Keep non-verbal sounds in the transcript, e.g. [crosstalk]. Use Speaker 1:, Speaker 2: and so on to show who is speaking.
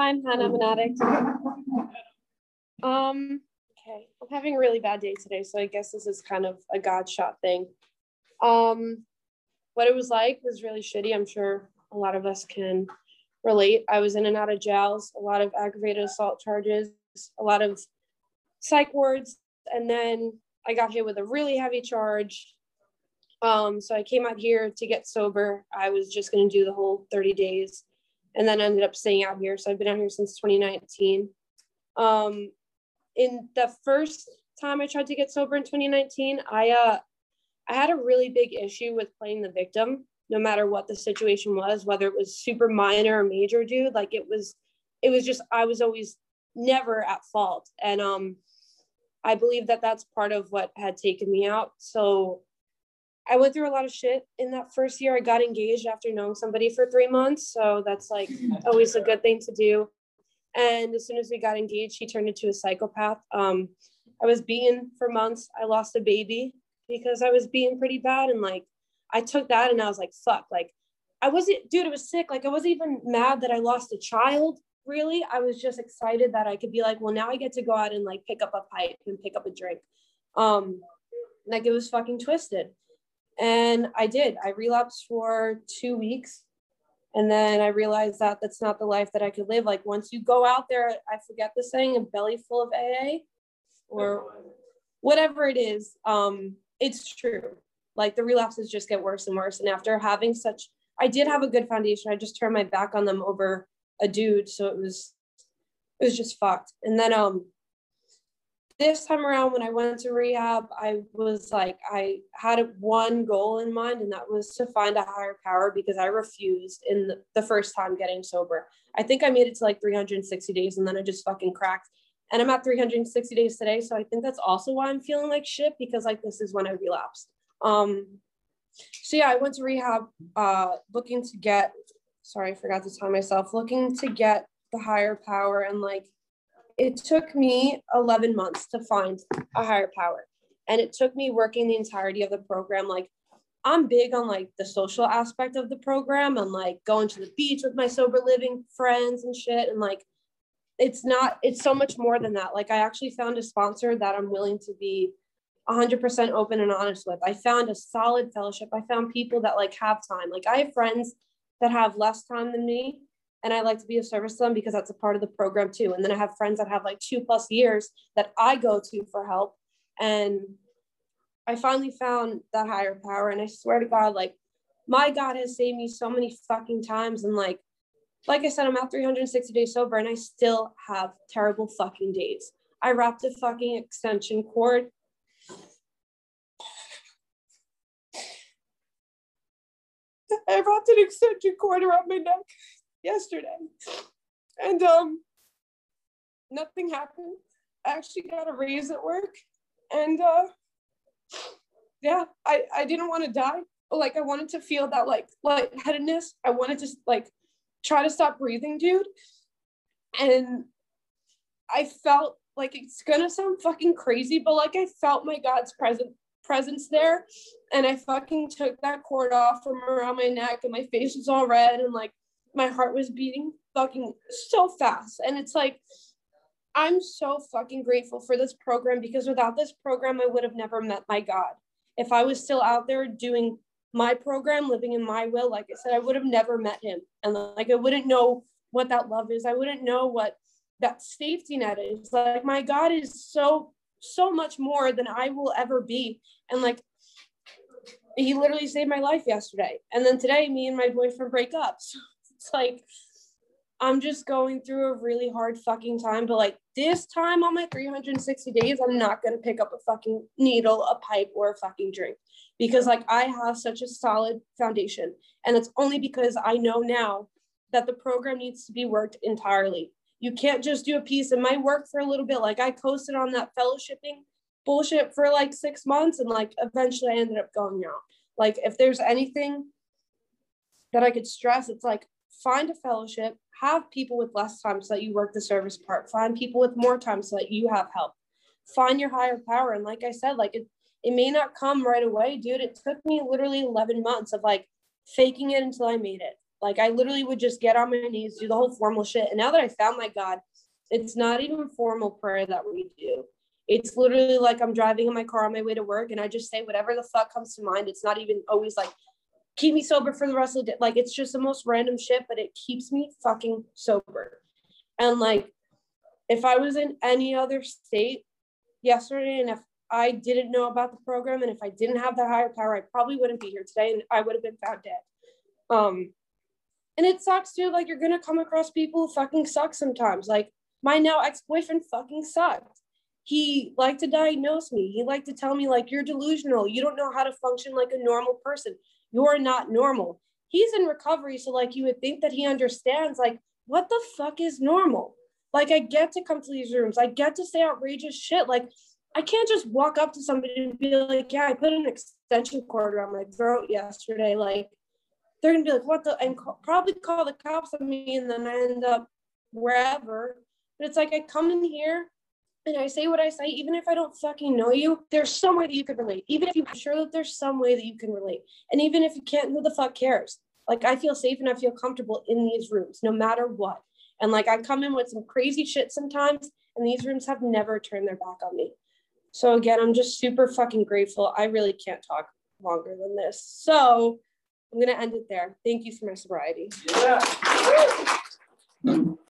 Speaker 1: I'm Hannah, I'm an addict. Um, okay, I'm having a really bad day today, so I guess this is kind of a God shot thing. Um, what it was like was really shitty. I'm sure a lot of us can relate. I was in and out of jails, a lot of aggravated assault charges, a lot of psych wards, and then I got hit with a really heavy charge. Um, so I came out here to get sober. I was just going to do the whole 30 days and then ended up staying out here. So I've been out here since 2019. Um, in the first time I tried to get sober in 2019, I uh, I had a really big issue with playing the victim, no matter what the situation was, whether it was super minor or major, dude. Like it was, it was just I was always never at fault, and um, I believe that that's part of what had taken me out. So I went through a lot of shit in that first year. I got engaged after knowing somebody for three months. So that's like always a good thing to do. And as soon as we got engaged, he turned into a psychopath. Um, I was beaten for months. I lost a baby because I was being pretty bad. And like, I took that and I was like, fuck, like, I wasn't, dude, it was sick. Like, I wasn't even mad that I lost a child, really. I was just excited that I could be like, well, now I get to go out and like pick up a pipe and pick up a drink. Um, like, it was fucking twisted. And I did. I relapsed for two weeks. And then I realized that that's not the life that I could live. Like once you go out there, I forget the saying, a belly full of AA or whatever it is. Um, it's true. Like the relapses just get worse and worse. And after having such, I did have a good foundation. I just turned my back on them over a dude. So it was, it was just fucked. And then um, this time around when I went to rehab, I was like, I had one goal in mind, and that was to find a higher power because I refused in the, the, first time getting sober. I think I made it to like 360 days and then I just fucking cracked. And I'm at 360 days today. So I think that's also why I'm feeling like shit because like this is when I relapsed. Um, so yeah, I went to rehab uh, looking to get, sorry, I forgot to tell myself, looking to get the higher power and like it took me 11 months to find a higher power. And it took me working the entirety of the program. Like, I'm big on like the social aspect of the program and like going to the beach with my sober living friends and shit. And like, it's not, it's so much more than that. Like, I actually found a sponsor that I'm willing to be 100% open and honest with. I found a solid fellowship. I found people that like have time. Like, I have friends that have less time than me and I like to be of service to them because that's a part of the program too. And then I have friends that have like two plus years that I go to for help. And I finally found that higher power. And I swear to God, like my God has saved me so many fucking times. And like, like I said, I'm at 360 days sober and I still have terrible fucking days. I wrapped a fucking extension cord. [laughs] I wrapped an extension cord around my neck yesterday. And um nothing happened. I actually got a raise at work. And uh yeah, I, I didn't want to die. Like I wanted to feel that like lightheadedness. I wanted to like try to stop breathing, dude. And I felt like it's gonna sound fucking crazy, but like I felt my God's present presence there. And I fucking took that cord off from around my neck and my face was all red and like my heart was beating fucking so fast. And it's like, I'm so fucking grateful for this program because without this program, I would have never met my God. If I was still out there doing my program, living in my will, like I said, I would have never met him. And like, I wouldn't know what that love is. I wouldn't know what that safety net is. Like, my God is so, so much more than I will ever be. And like, he literally saved my life yesterday. And then today, me and my boyfriend break up. [laughs] So it's [laughs] like I'm just going through a really hard fucking time. But like this time on my 360 days, I'm not gonna pick up a fucking needle, a pipe, or a fucking drink because like I have such a solid foundation. And it's only because I know now that the program needs to be worked entirely. You can't just do a piece. It might work for a little bit. Like I coasted on that fellowshipping bullshit for like six months and like eventually I ended up going out. Like if there's anything that I could stress, it's like find a fellowship, have people with less time so that you work the service part, find people with more time so that you have help. Find your higher power. And like I said, like it, it may not come right away, dude. It took me literally 11 months of like faking it until I made it. Like I literally would just get on my knees, do the whole formal shit. And now that I found my God, it's not even formal prayer that we do. It's literally like I'm driving in my car on my way to work and I just say whatever the fuck comes to mind. It's not even always like keep me sober for the rest of the day. Like it's just the most random shit, but it keeps me fucking sober. And like if I was in any other state yesterday and if I didn't know about the program and if I didn't have that higher power, I probably wouldn't be here today and I would have been found dead. Um and it sucks too, like you're gonna come across people who fucking suck sometimes. Like my now ex-boyfriend fucking sucked he liked to diagnose me. He liked to tell me, like, you're delusional. You don't know how to function like a normal person. You're not normal. He's in recovery. So, like, you would think that he understands, like, what the fuck is normal? Like, I get to come to these rooms. I get to say outrageous shit. Like, I can't just walk up to somebody and be like, yeah, I put an extension cord around my throat yesterday. Like, they're gonna be like, what the, and probably call the cops on me, and then I end up wherever. But it's like I come in here and I say what I say, even if I don't fucking know you, there's some way that you can relate. Even if you're sure that there's some way that you can relate. And even if you can't, who the fuck cares? Like I feel safe and I feel comfortable in these rooms, no matter what. And like I come in with some crazy shit sometimes, and these rooms have never turned their back on me. So again, I'm just super fucking grateful. I really can't talk longer than this. So I'm gonna end it there. Thank you for my sobriety. Yeah. Mm.